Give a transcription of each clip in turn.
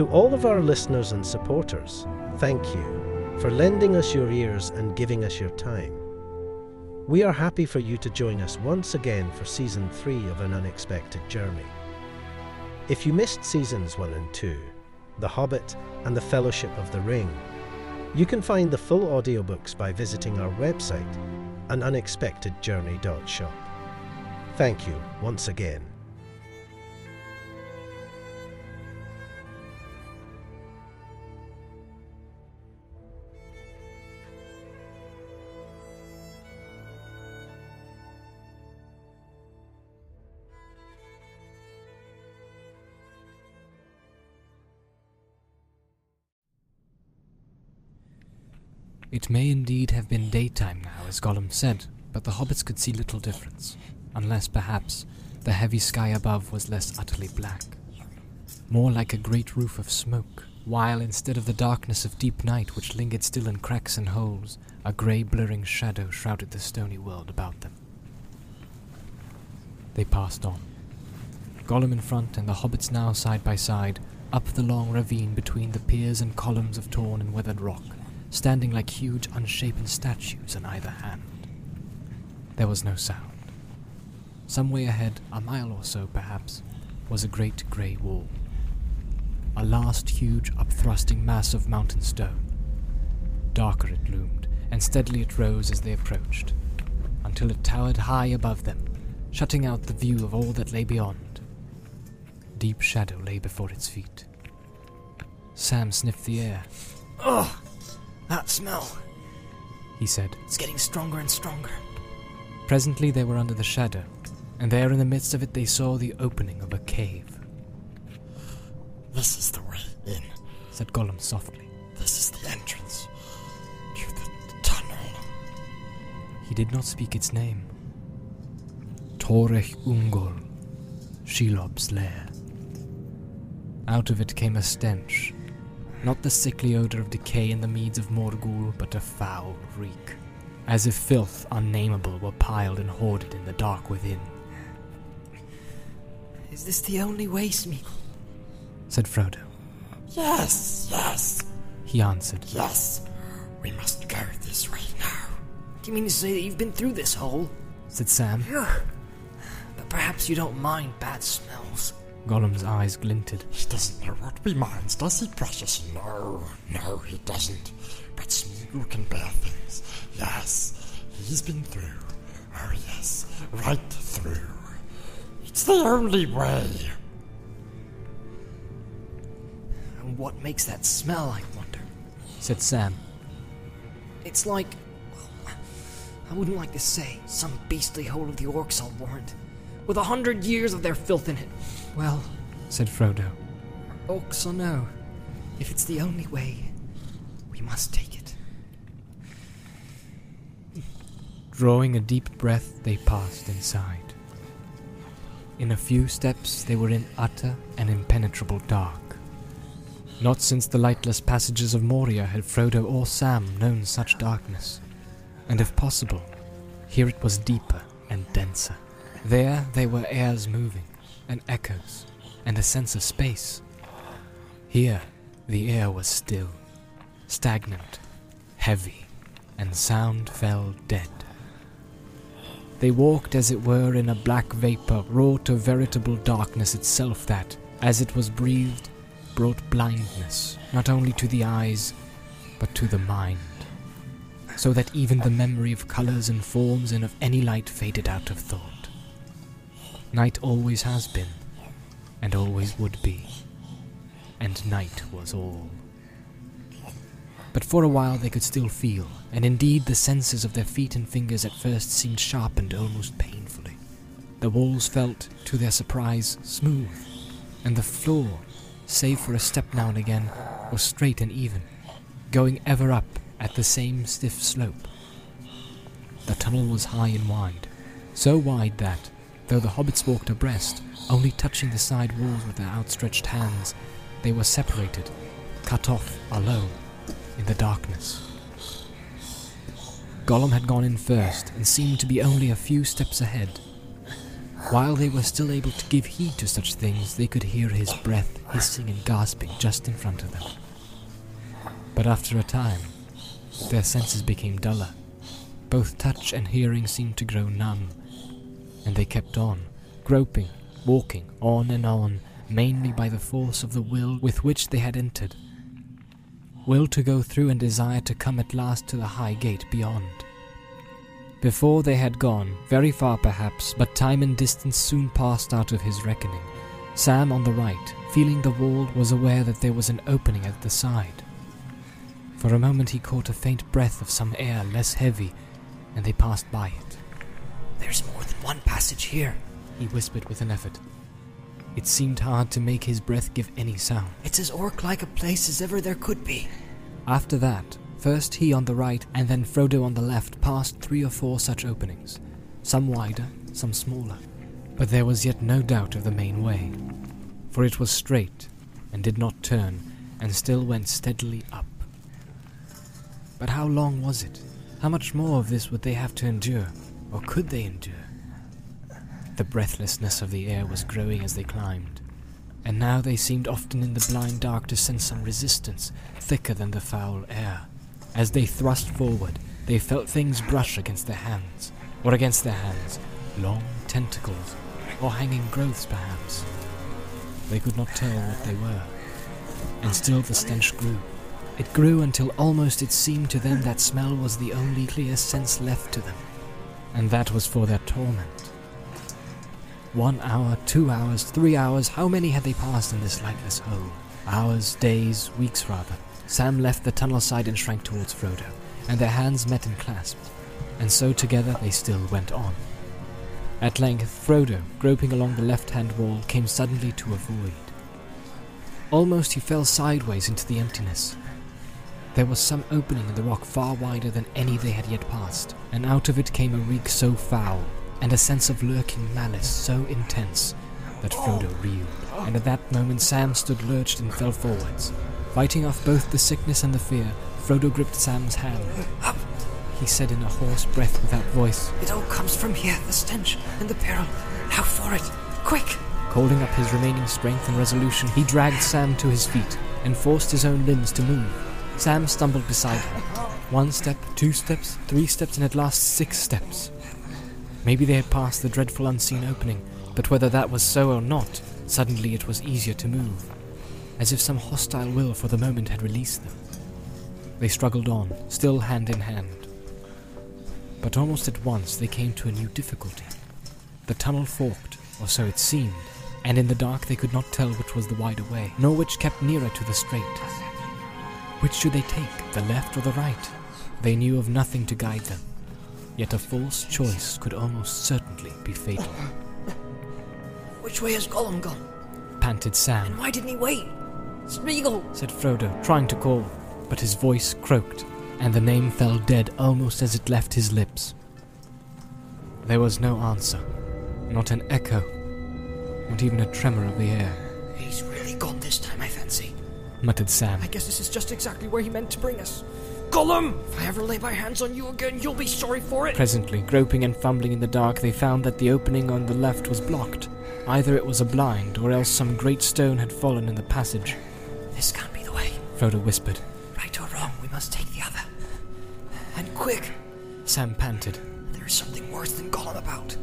To all of our listeners and supporters, thank you for lending us your ears and giving us your time. We are happy for you to join us once again for season 3 of An Unexpected Journey. If you missed seasons 1 and 2, The Hobbit and The Fellowship of the Ring, you can find the full audiobooks by visiting our website, anunexpectedjourney.shop. Thank you once again. It may indeed have been daytime now, as Gollum said, but the hobbits could see little difference, unless perhaps the heavy sky above was less utterly black. More like a great roof of smoke, while instead of the darkness of deep night which lingered still in cracks and holes, a grey blurring shadow shrouded the stony world about them. They passed on. Gollum in front and the hobbits now side by side, up the long ravine between the piers and columns of torn and weathered rock, standing like huge unshapen statues on either hand. There was no sound. Some way ahead, a mile or so perhaps, was a great grey wall. A last huge upthrusting mass of mountain stone. Darker it loomed, and steadily it rose as they approached, until it towered high above them, shutting out the view of all that lay beyond. Deep shadow lay before its feet. Sam sniffed the air. Ugh! That smell, He said, it's getting stronger and stronger. Presently they were under the shadow, and there in the midst of it they saw the opening of a cave, This is the way in. said Gollum softly. This is the entrance to the tunnel. He did not speak its name. Torech Ungol, Shelob's lair. Out of it came a stench, not the sickly odor of decay in the meads of Morgul, but a foul reek, as if filth unnameable were piled and hoarded in the dark within, Is this the only way, Smeagol? said Frodo. Yes, yes, He answered, yes. We must go this way now. Do you mean to say that you've been through this hole? said Sam. But perhaps you don't mind bad smells. Gollum's eyes glinted. He doesn't know what we minds, does he, precious? No, no, he doesn't. But Smeagol can bear things. Yes, he's been through. Oh, yes, right through. It's the only way. And what makes that smell, I wonder? said Sam. It's like. well, I wouldn't like to say some beastly hole of the orcs, I'll warrant. With a hundred years of their filth in it. Well, said Frodo. orcs or no, if it's the only way, we must take it. Drawing a deep breath, they passed inside. In a few steps, they were in utter and impenetrable dark. Not since the lightless passages of Moria had Frodo or Sam known such darkness, and if possible, here it was deeper and denser. There, they were airs moving, and echoes, and a sense of space. Here, the air was still, stagnant, heavy, and sound fell dead. They walked, as it were, in a black vapor wrought of veritable darkness itself that, as it was breathed, brought blindness not only to the eyes, but to the mind, so that even the memory of colours and forms and of any light faded out of thought. Night always has been, and always would be, and night was all. But for a while they could still feel, and indeed the senses of their feet and fingers at first seemed sharpened almost painfully. The walls felt, to their surprise, smooth, and the floor, save for a step now and again, was straight and even, going ever up at the same stiff slope. The tunnel was high and wide, so wide that, though the hobbits walked abreast, only touching the side walls with their outstretched hands, they were separated, cut off, alone, in the darkness. Gollum had gone in first and seemed to be only a few steps ahead. While they were still able to give heed to such things, they could hear his breath hissing and gasping just in front of them. But after a time, their senses became duller. Both touch and hearing seemed to grow numb, and they kept on, groping, walking on and on, mainly by the force of the will with which they had entered. Will to go through and desire to come at last to the high gate beyond. Before they had gone, very far perhaps, but time and distance soon passed out of his reckoning. Sam on the right, feeling the wall, was aware that there was an opening at the side. For a moment he caught a faint breath of some air less heavy, and they passed by it. There's more one passage here. He whispered with an effort. It seemed hard to make his breath give any sound. It's as orc like a place as ever there could be. After that, first he on the right and then Frodo on the left passed three or four such openings, some wider, some smaller. But there was yet no doubt of the main way, for it was straight and did not turn and still went steadily up. But how long was it? How much more of this would they have to endure? Or could they endure? The breathlessness of the air was growing as they climbed, and now they seemed often in the blind dark to sense some resistance thicker than the foul air. As they thrust forward, they felt things brush against their hands, or against their hands, long tentacles, or hanging growths perhaps. They could not tell what they were, and still the stench grew. It grew until almost it seemed to them that smell was the only clear sense left to them, and that was for their torment. One hour, two hours, three hours, how many had they passed in this lightless hole? Hours, days, weeks rather. Sam left the tunnel side and shrank towards Frodo, and their hands met and clasped, and so together they still went on. At length, Frodo, groping along the left hand wall, came suddenly to a void. Almost he fell sideways into the emptiness. There was some opening in the rock far wider than any they had yet passed, and out of it came a reek so foul, and a sense of lurking malice so intense, that Frodo reeled. And at that moment Sam stood lurched and fell forwards. Fighting off both the sickness and the fear, Frodo gripped Sam's hand. Up! He said in a hoarse breath without voice, It all comes from here, the stench and the peril. Now for it! Quick! Calling up his remaining strength and resolution, he dragged Sam to his feet and forced his own limbs to move. Sam stumbled beside him. One step, two steps, three steps, and at last six steps. Maybe they had passed the dreadful unseen opening, but whether that was so or not, suddenly it was easier to move, as if some hostile will for the moment had released them. They struggled on, still hand in hand. But almost at once they came to a new difficulty. The tunnel forked, or so it seemed, and in the dark they could not tell which was the wider way, nor which kept nearer to the straight. Which should they take, the left or the right? They knew of nothing to guide them. Yet a false choice could almost certainly be fatal. Which way has Gollum gone? Panted Sam, And why didn't he wait? Smeagol! said Frodo, trying to call, but his voice croaked, and the name fell dead almost as it left his lips. There was no answer, not an echo, not even a tremor of the air, He's really gone this time, I fancy. muttered Sam. I guess this is just exactly where he meant to bring us. Gollum! If I ever lay my hands on you again, you'll be sorry for it! Presently, groping and fumbling in the dark, they found that the opening on the left was blocked. Either it was a blind, or else some great stone had fallen in the passage. This can't be the way. Frodo whispered. Right or wrong, we must take the other. And quick! Sam panted. There's something worse than Gollum about.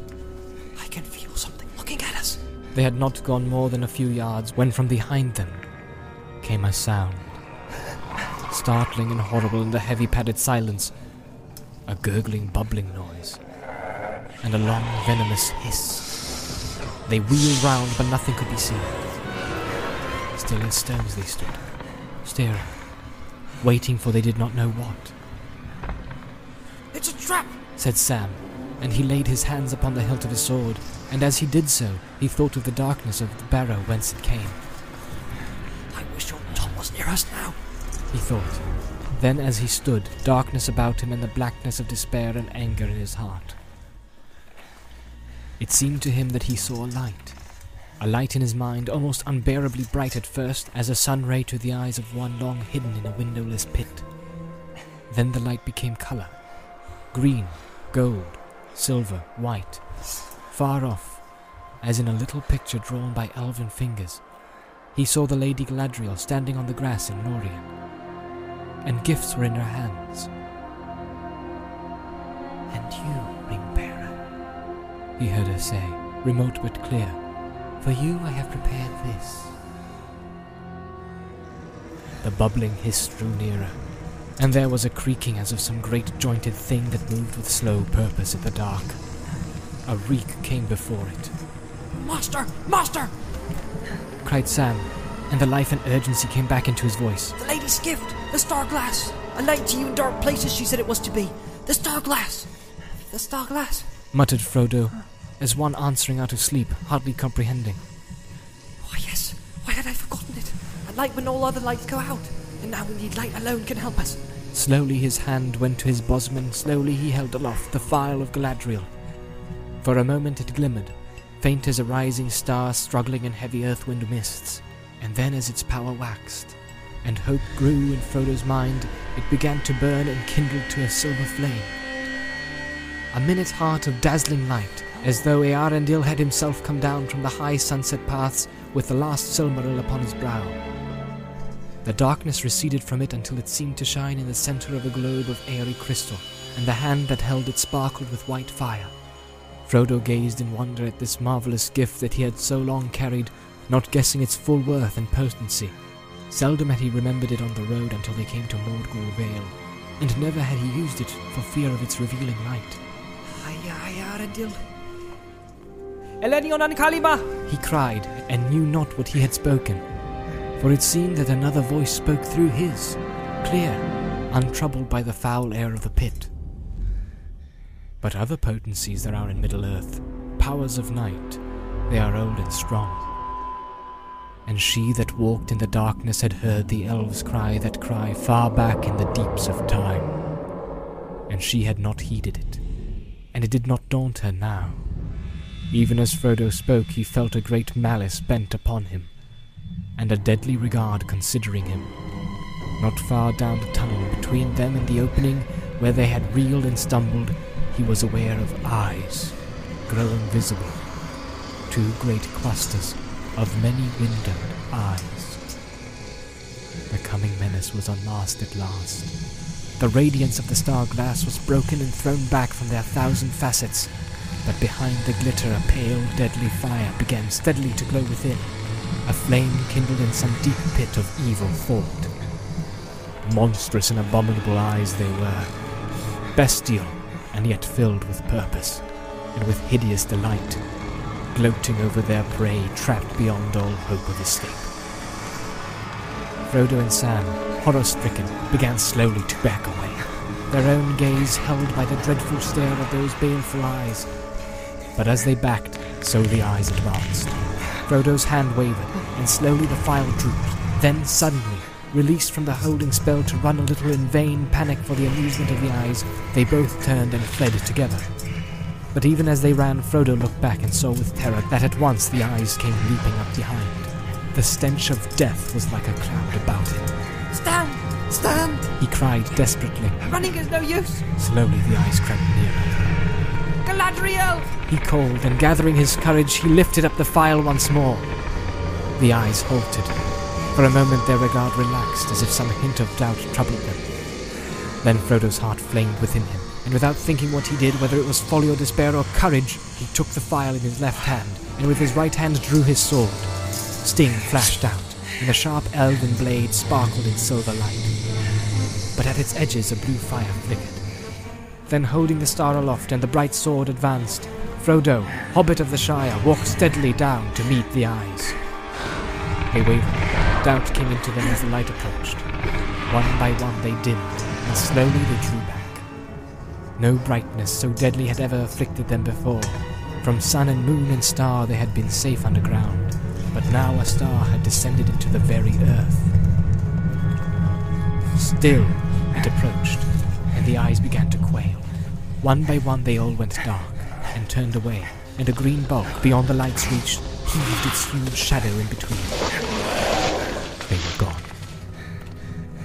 I can feel something looking at us. They had not gone more than a few yards when from behind them came a sound. Startling and horrible in the heavy padded silence. A gurgling, bubbling noise. And a long, venomous hiss. They wheeled round, but nothing could be seen. Still as stones they stood, staring, waiting for they did not know what. It's a trap! said Sam, and he laid his hands upon the hilt of his sword, and as he did so, he thought of the darkness of the barrow whence it came. I wish old Tom was near us now. He thought. Then, as he stood, darkness about him and the blackness of despair and anger in his heart. It seemed to him that he saw a light. A light in his mind, almost unbearably bright at first, as a sun ray to the eyes of one long hidden in a windowless pit. Then the light became color green, gold, silver, white. Far off, as in a little picture drawn by elven fingers, he saw the Lady Galadriel standing on the grass in Lorien, and gifts were in her hands. And you, ring bearer, He heard her say, remote but clear. for you I have prepared this. The bubbling hiss drew nearer, and there was a creaking as of some great jointed thing that moved with slow purpose in the dark. A reek came before it, Master! Master! cried Sam, and the life and urgency came back into his voice. The lady's gift! The star glass! A light to you in dark places, she said it was to be. The star glass! The star glass! Muttered Frodo, as one answering out of sleep, hardly comprehending. Why, yes. Why had I forgotten it? A light when all other lights go out. And now we need light alone can help us. Slowly his hand went to his bosom, and slowly he held aloft the phial of Galadriel. For a moment it glimmered, faint as a rising star struggling in heavy earthwind mists, and then as its power waxed, and hope grew in Frodo's mind, it began to burn and kindle to a silver flame. A minute heart of dazzling light, as though Earendil had himself come down from the high sunset paths with the last Silmaril upon his brow. The darkness receded from it until it seemed to shine in the center of a globe of airy crystal, and the hand that held it sparkled with white fire. Frodo gazed in wonder at this marvelous gift that he had so long carried, not guessing its full worth and potency. Seldom had he remembered it on the road until they came to Morgul Vale, and never had he used it for fear of its revealing light. Ay, ay, Earendil. Elenion Ancalima! He cried, and knew not what he had spoken. For it seemed that another voice spoke through his, clear, untroubled by the foul air of the pit. But other potencies there are in Middle Earth, powers of night, they are old and strong. And she that walked in the darkness had heard the elves cry that cry far back in the deeps of time. And she had not heeded it, and it did not daunt her now. Even as Frodo spoke, he felt a great malice bent upon him, and a deadly regard considering him. Not far down the tunnel between them and the opening where they had reeled and stumbled, he was aware of eyes, growing visible. Two great clusters of many windowed eyes. The coming menace was unmasked at last. The radiance of the star glass was broken and thrown back from their thousand facets, but behind the glitter a pale, deadly fire began steadily to glow within, a flame kindled in some deep pit of evil thought. Monstrous and abominable eyes they were, bestial and yet filled with purpose, and with hideous delight, gloating over their prey trapped beyond all hope of escape. Frodo and Sam, horror stricken, began slowly to back away, their own gaze held by the dreadful stare of those baleful eyes. But as they backed, so the eyes advanced. Frodo's hand wavered, and slowly the phial drooped. Then, suddenly, released from the holding spell to run a little in vain panic for the amusement of the eyes, they both turned and fled together. But even as they ran, Frodo looked back and saw with terror that at once the eyes came leaping up behind. The stench of death was like a cloud about him. Stand! Stand! He cried desperately. Running is no use! Slowly the eyes crept nearer. Galadriel! He called, and gathering his courage, he lifted up the phial once more. The eyes halted. For a moment their regard relaxed, as if some hint of doubt troubled them. Then Frodo's heart flamed within him, and without thinking what he did, whether it was folly or despair or courage, he took the phial in his left hand, and with his right hand drew his sword. Sting flashed out, and the sharp elven blade sparkled in silver light. But at its edges a blue fire flickered. Then, holding the star aloft and the bright sword advanced, Frodo, Hobbit of the Shire, walked steadily down to meet the eyes. They wavered. Doubt came into them as the light approached. One by one they dimmed, and slowly they drew. No brightness so deadly had ever afflicted them before. From sun and moon and star they had been safe underground, but now a star had descended into the very earth. Still, it approached, and the eyes began to quail. One by one they all went dark, and turned away, and a green bulk beyond the light's reach heaved its huge shadow in between. They were gone.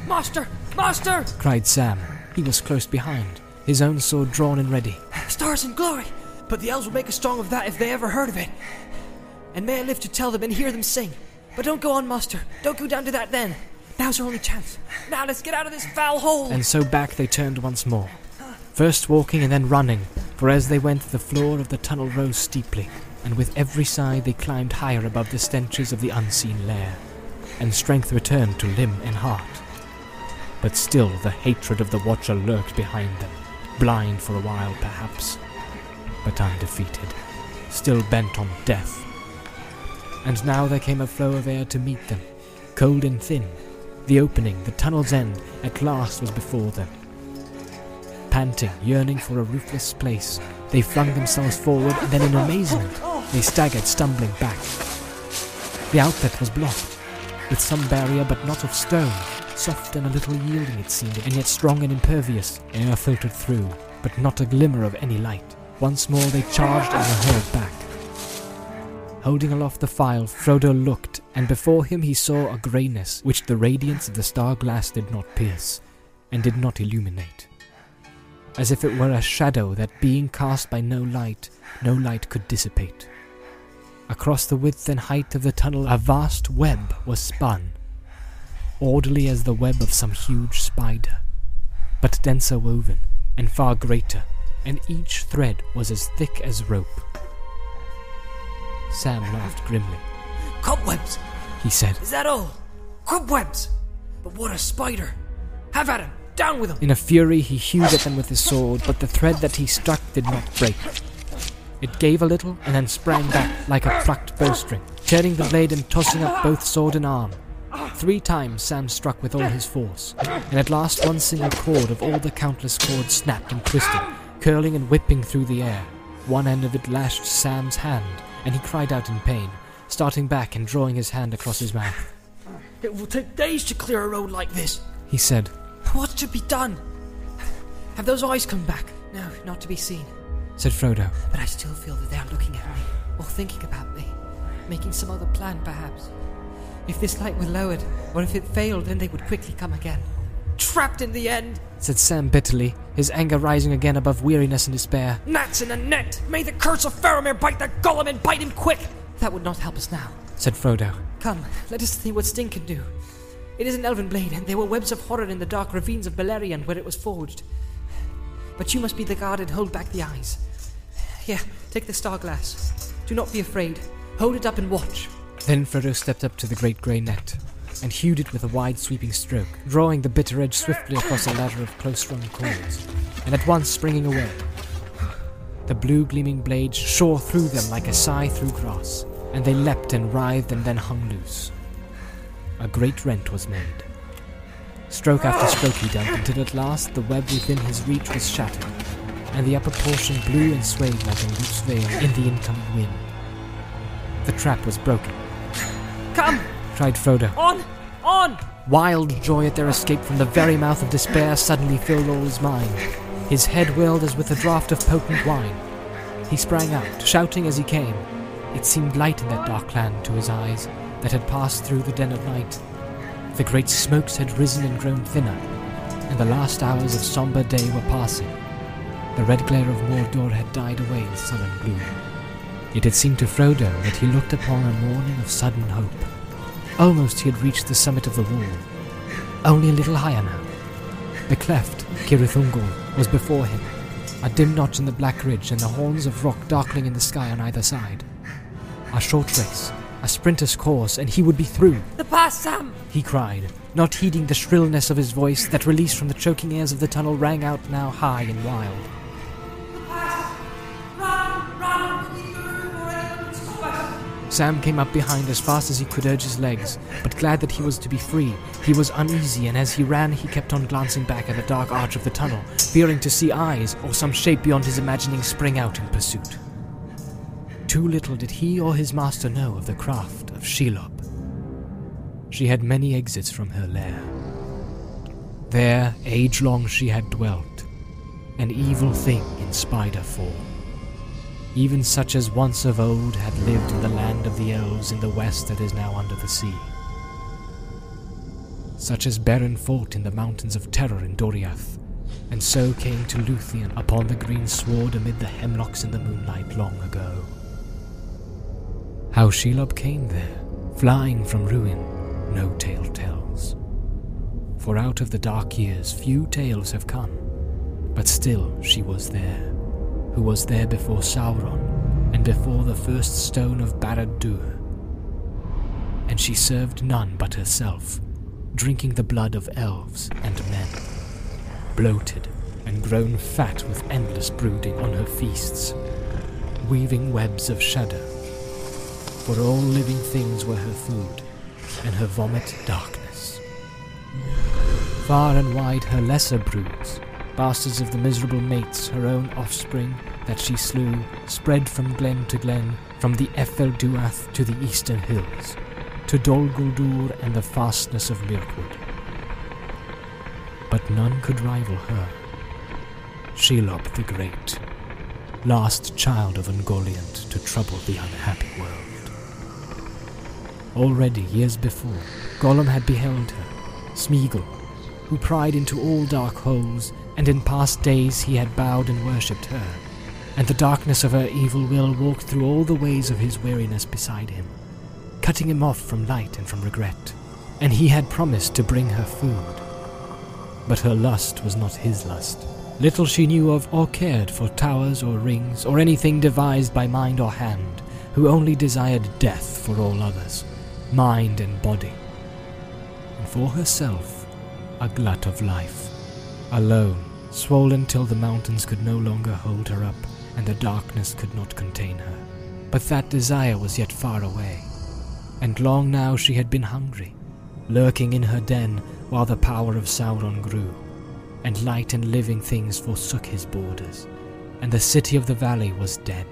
Master! Master! cried Sam. He was close behind, his own sword drawn and ready. Stars and glory! But the elves will make a song of that if they ever heard of it. And may I live to tell them and hear them sing. But don't go on, Master. Don't go down to that then. Now's our only chance. Now let's get out of this foul hole. And so back they turned once more. First walking and then running, for as they went, the floor of the tunnel rose steeply, and with every side they climbed higher above the stenches of the unseen lair, and strength returned to limb and heart. But still the hatred of the Watcher lurked behind them, blind for a while perhaps, but undefeated, still bent on death. And now there came a flow of air to meet them, cold and thin. The opening, the tunnel's end, at last was before them. Panting, yearning for a roofless place, they flung themselves forward, and then in amazement, they staggered, stumbling back. The outlet was blocked, with some barrier but not of stone, soft and a little yielding it seemed, and yet strong and impervious. Air filtered through, but not a glimmer of any light. Once more they charged and were hurled back. Holding aloft the phial, Frodo looked, and before him he saw a greyness which the radiance of the star glass did not pierce, and did not illuminate. As if it were a shadow that, being cast by no light, no light could dissipate. Across the width and height of the tunnel a vast web was spun, orderly as the web of some huge spider, but denser woven, and far greater, and each thread was as thick as rope. Sam laughed grimly. Cobwebs! He said, Is that all? Cobwebs! But what a spider! Have at him! Down with him! In a fury, he hewed at them with his sword, but the thread that he struck did not break. It gave a little and then sprang back like a plucked bowstring, tearing the blade and tossing up both sword and arm. Three times Sam struck with all his force, and at last one single cord of all the countless cords snapped and twisted, curling and whipping through the air. One end of it lashed Sam's hand, and he cried out in pain, starting back and drawing his hand across his mouth. It will take days to clear a road like this. He said, What should be done? Have those eyes come back? No, not to be seen. said Frodo. But I still feel that they are looking at me, or thinking about me, making some other plan, perhaps. If this light were lowered, or if it failed, then they would quickly come again. Trapped in the end! said Sam bitterly, his anger rising again above weariness and despair. Gnats in a net! May the curse of Faramir bite that Gollum and bite him quick! That would not help us now. said Frodo. Come, let us see what Sting can do. It is an elven blade, and there were webs of horror in the dark ravines of Beleriand where it was forged. But you must be the guard and hold back the eyes. Here, take the star glass. Do not be afraid. Hold it up and watch. Then Frodo stepped up to the great grey net, and hewed it with a wide sweeping stroke, drawing the bitter edge swiftly across a ladder of close-strung cords, and at once springing away. The blue gleaming blade shore through them like a scythe through grass, and they leapt and writhed and then hung loose. A great rent was made. Stroke after stroke he dealt until at last the web within his reach was shattered, and the upper portion blew and swayed like a loose veil in the incoming wind. The trap was broken, Come! cried Frodo. On! On! Wild joy at their escape from the very mouth of despair suddenly filled all his mind. His head whirled as with a draught of potent wine. He sprang out, shouting as he came. It seemed light in that dark land to his eyes that had passed through the den of night. The great smokes had risen and grown thinner, and the last hours of somber day were passing. The red glare of Mordor had died away in sullen gloom. It had seemed to Frodo that he looked upon a morning of sudden hope. Almost he had reached the summit of the wall. Only a little higher now. The cleft, Cirith Ungol, was before him, a dim notch in the black ridge and the horns of rock darkening in the sky on either side. A short race, a sprinter's course, and he would be through, The pass, Sam! he cried, not heeding the shrillness of his voice that, released from the choking airs of the tunnel, rang out now high and wild. Sam came up behind as fast as he could urge his legs, but glad that he was to be free, he was uneasy, and as he ran, he kept on glancing back at the dark arch of the tunnel, fearing to see eyes or some shape beyond his imagining spring out in pursuit. Too little did he or his master know of the craft of Shelob. She had many exits from her lair. There, age long, she had dwelt, an evil thing in spider form even such as once of old had lived in the land of the elves in the west that is now under the sea. Such as Beren fought in the mountains of terror in Doriath, and so came to Luthien upon the green sward amid the hemlocks in the moonlight long ago. How Shelob came there, flying from ruin, no tale tells. For out of the dark years few tales have come, but still she was there, who was there before Sauron, and before the first stone of Barad-dûr. And she served none but herself, drinking the blood of elves and men, bloated and grown fat with endless brooding on her feasts, weaving webs of shadow. For all living things were her food, and her vomit darkness. Far and wide her lesser broods, bastards of the miserable mates, her own offspring, that she slew, spread from glen to glen, from the Ephel Duath to the eastern hills, to Dol Guldur and the fastness of Mirkwood. But none could rival her. Shelob the Great, last child of Ungoliant to trouble the unhappy world. Already, years before, Gollum had beheld her, Smeagol, who pried into all dark holes, and in past days he had bowed and worshipped her, and the darkness of her evil will walked through all the ways of his weariness beside him, cutting him off from light and from regret, and he had promised to bring her food. But her lust was not his lust. Little she knew of or cared for towers or rings or anything devised by mind or hand, who only desired death for all others, mind and body. And for herself, a glut of life, alone, swollen till the mountains could no longer hold her up and the darkness could not contain her. But that desire was yet far away, and long now she had been hungry, lurking in her den while the power of Sauron grew, and light and living things forsook his borders, and the city of the valley was dead,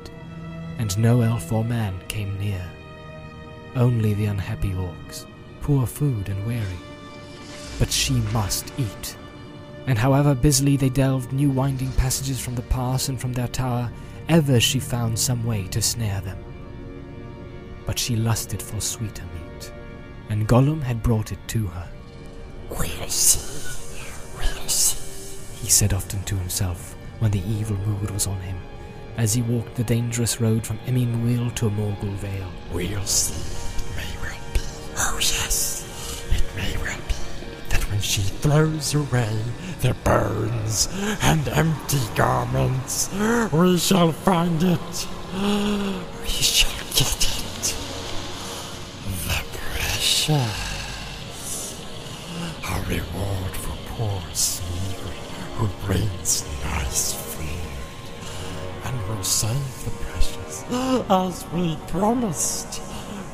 and no elf or man came near. Only the unhappy orcs, poor food and weary. But she must eat. And however busily they delved new winding passages from the pass and from their tower, ever she found some way to snare them. But she lusted for sweeter meat, and Gollum had brought it to her. We'll see. We'll see. he said often to himself when the evil mood was on him, as he walked the dangerous road from Emyn to Morgul Vale. We'll see. She throws away the bones and empty garments, we shall find it. We shall get it. The precious. A reward for poor Smeagol who brings nice food. And we'll save the precious as we promised.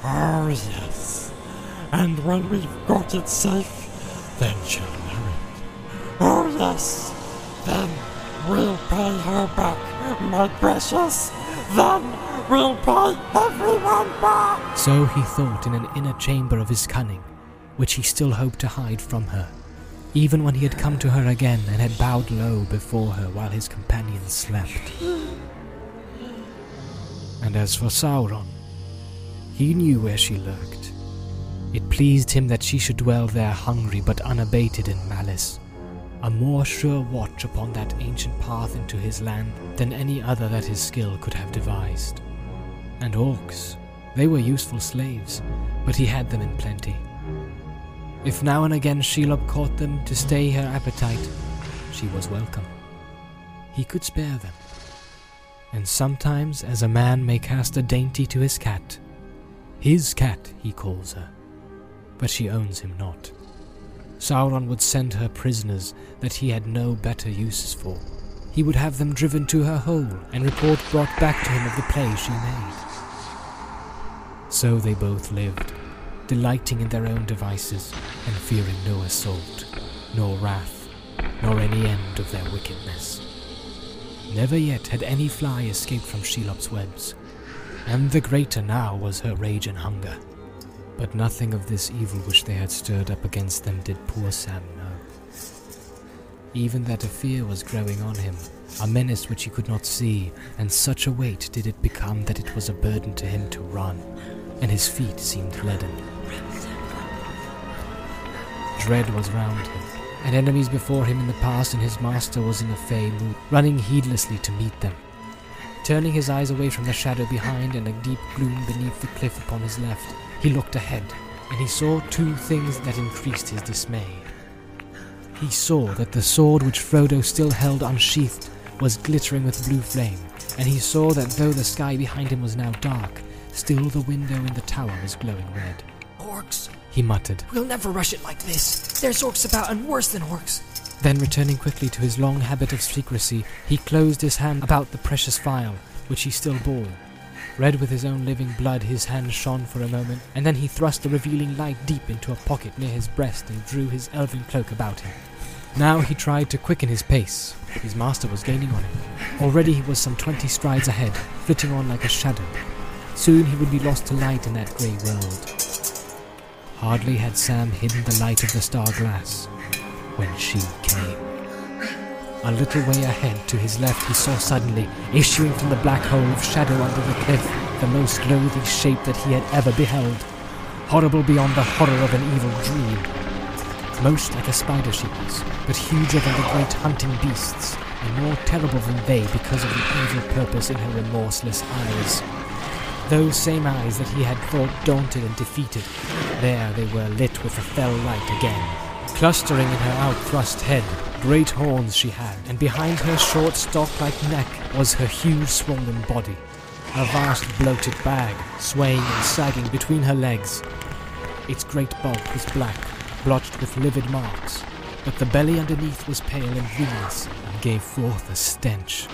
Oh, yes. And when we've got it safe, then she'll it. Oh, yes. Then we'll pay her back, my precious. Then we'll pay everyone back. So he thought in an inner chamber of his cunning, which he still hoped to hide from her, even when he had come to her again and had bowed low before her while his companions slept. And as for Sauron, he knew where she lurked. It pleased him that she should dwell there hungry but unabated in malice, a more sure watch upon that ancient path into his land than any other that his skill could have devised. And orcs, they were useful slaves, but he had them in plenty. If now and again Shelob caught them to stay her appetite, she was welcome. He could spare them. And sometimes, as a man may cast a dainty to his cat, his cat he calls her, but she owns him not. Sauron would send her prisoners that he had no better uses for. He would have them driven to her hole and report brought back to him of the play she made. So they both lived, delighting in their own devices and fearing no assault, nor wrath, nor any end of their wickedness. Never yet had any fly escaped from Shelob's webs, and the greater now was her rage and hunger. But nothing of this evil which they had stirred up against them did poor Sam know. Even that a fear was growing on him, a menace which he could not see, and such a weight did it become that it was a burden to him to run, and his feet seemed leaden. Dread was round him, and enemies before him in the past, and his master was in a fey mood, running heedlessly to meet them. Turning his eyes away from the shadow behind and a deep gloom beneath the cliff upon his left, he looked ahead, and he saw two things that increased his dismay. He saw that the sword which Frodo still held unsheathed was glittering with blue flame, and he saw that though the sky behind him was now dark, still the window in the tower was glowing red. Orcs! He muttered, We'll never rush it like this. There's orcs about and worse than orcs. Then, returning quickly to his long habit of secrecy, he closed his hand about the precious phial, which he still bore. Red with his own living blood, his hand shone for a moment, and then he thrust the revealing light deep into a pocket near his breast and drew his elven cloak about him. Now he tried to quicken his pace. His master was gaining on him. Already he was some twenty strides ahead, flitting on like a shadow. Soon he would be lost to light in that grey world. Hardly had Sam hidden the light of the star glass when she came. A little way ahead to his left, he saw suddenly, issuing from the black hole of shadow under the cliff, the most loathly shape that he had ever beheld. Horrible beyond the horror of an evil dream. Most like a spider she was, but huger than the great hunting beasts, and more terrible than they because of the evil purpose in her remorseless eyes. Those same eyes that he had thought daunted and defeated, there they were lit with a fell light again. Clustering in her outthrust head, great horns she had, and behind her short stalk-like neck was her huge swollen body. A vast bloated bag, swaying and sagging between her legs. Its great bulk was black, blotched with livid marks, but the belly underneath was pale and vinous and gave forth a stench.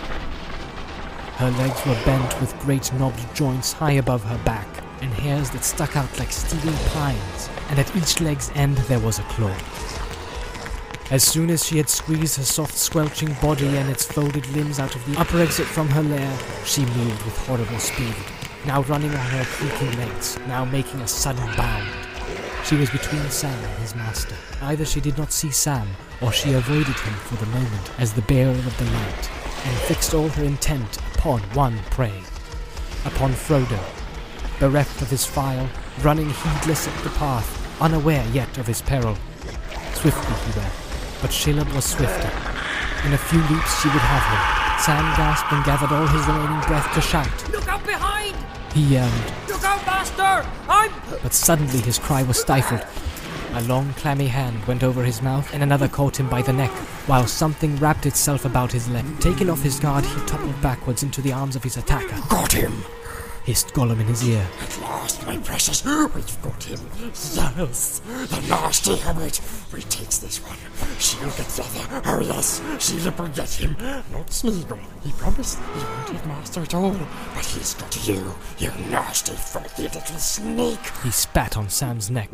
Her legs were bent with great knobbed joints high above her back, and hairs that stuck out like stealing pines, and at each leg's end there was a claw. As soon as she had squeezed her soft squelching body and its folded limbs out of the upper exit from her lair, she moved with horrible speed, now running on her creaking legs, now making a sudden bound. She was between Sam and his master. Either she did not see Sam, or she avoided him for the moment as the bearer of the light, and fixed all her intent upon one prey, upon Frodo, bereft of his phial, running heedless up the path, unaware yet of his peril. Swiftly he ran, but Shelob was swifter. In a few leaps she would have him. Sam gasped and gathered all his remaining breath to shout. Look out behind! He yelled, Look out, master! I'm. but suddenly his cry was stifled. A long, clammy hand went over his mouth, and another caught him by the neck, while something wrapped itself about his leg. Taken off his guard, he toppled backwards into the arms of his attacker, Got him! Hissed Gollum in his ear. At last, my precious, we've got him. Yes, the nasty hobbit. We takes this one. She'll get the other. Oh yes, Shelob will get him. Not Smeagol. He promised he won't have master at all. But he's got you, you nasty, filthy little snake. He spat on Sam's neck.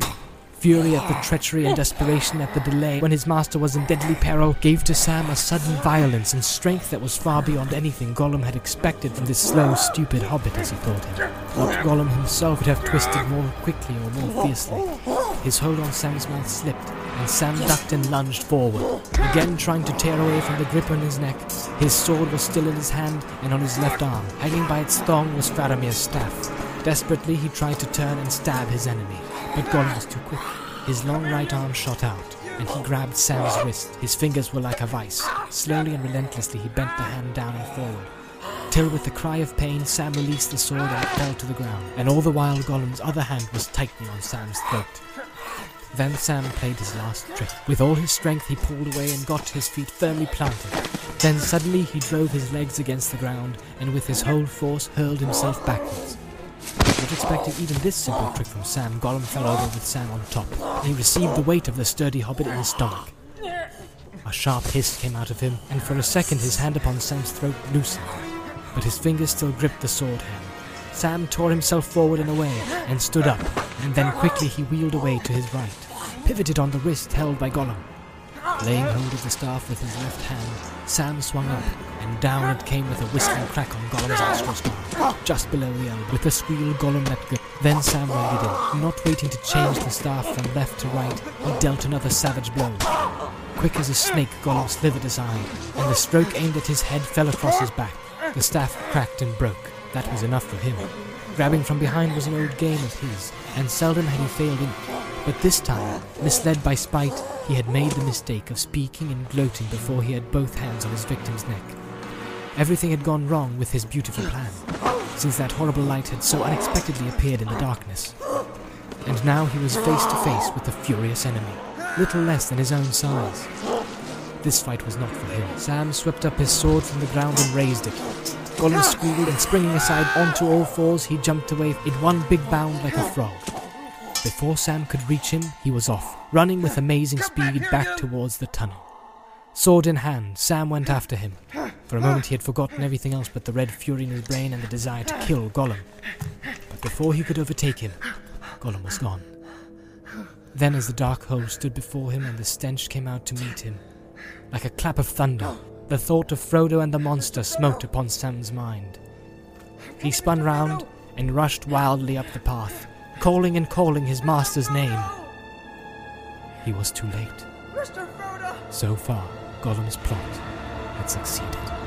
Fury at the treachery and desperation at the delay when his master was in deadly peril gave to Sam a sudden violence and strength that was far beyond anything Gollum had expected from this slow, stupid hobbit as he thought him. What Gollum himself would have twisted more quickly or more fiercely. His hold on Sam's mouth slipped, and Sam ducked and lunged forward, again trying to tear away from the grip on his neck. His sword was still in his hand and on his left arm. Hanging by its thong was Faramir's staff. Desperately, he tried to turn and stab his enemy, but Gollum was too quick. His long right arm shot out, and he grabbed Sam's wrist. His fingers were like a vice. Slowly and relentlessly, he bent the hand down and forward. Till with a cry of pain, Sam released the sword and fell to the ground, and all the while Gollum's other hand was tightening on Sam's throat. Then Sam played his last trick. With all his strength, he pulled away and got his feet firmly planted. Then suddenly he drove his legs against the ground, and with his whole force hurled himself backwards. Not expecting even this simple trick from Sam, Gollum fell over with Sam on top, and he received the weight of the sturdy hobbit in his stomach. A sharp hiss came out of him, and for a second his hand upon Sam's throat loosened, but his fingers still gripped the sword hand. Sam tore himself forward and away, and stood up, and then quickly he wheeled away to his right, pivoted on the wrist held by Gollum. Laying hold of the staff with his left hand, Sam swung up, and down it came with a whistling crack on Gollum's astral arm, just below the elbow. With a squeal, Gollum let go. Then Sam it in. Not waiting to change the staff from left to right, he dealt another savage blow. Quick as a snake, Gollum slithered aside, and the stroke aimed at his head fell across his back. The staff cracked and broke. That was enough for him. Grabbing from behind was an old game of his, and seldom had he failed in it. But this time, misled by spite, he had made the mistake of speaking and gloating before he had both hands on his victim's neck. Everything had gone wrong with his beautiful plan, since that horrible light had so unexpectedly appeared in the darkness. And now he was face to face with a furious enemy, little less than his own size. This fight was not for him. Sam swept up his sword from the ground and raised it. Gollum squealed and springing aside onto all fours, he jumped away in one big bound like a frog. Before Sam could reach him, he was off, running with amazing speed back towards the tunnel. Sword in hand, Sam went after him. For a moment he had forgotten everything else but the red fury in his brain and the desire to kill Gollum. But before he could overtake him, Gollum was gone. Then, as the dark hole stood before him and the stench came out to meet him, like a clap of thunder, the thought of Frodo and the monster smote upon Sam's mind. He spun round and rushed wildly up the path, calling and calling his master's name. He was too late. Mr. Frodo! So far, Gollum's plot had succeeded.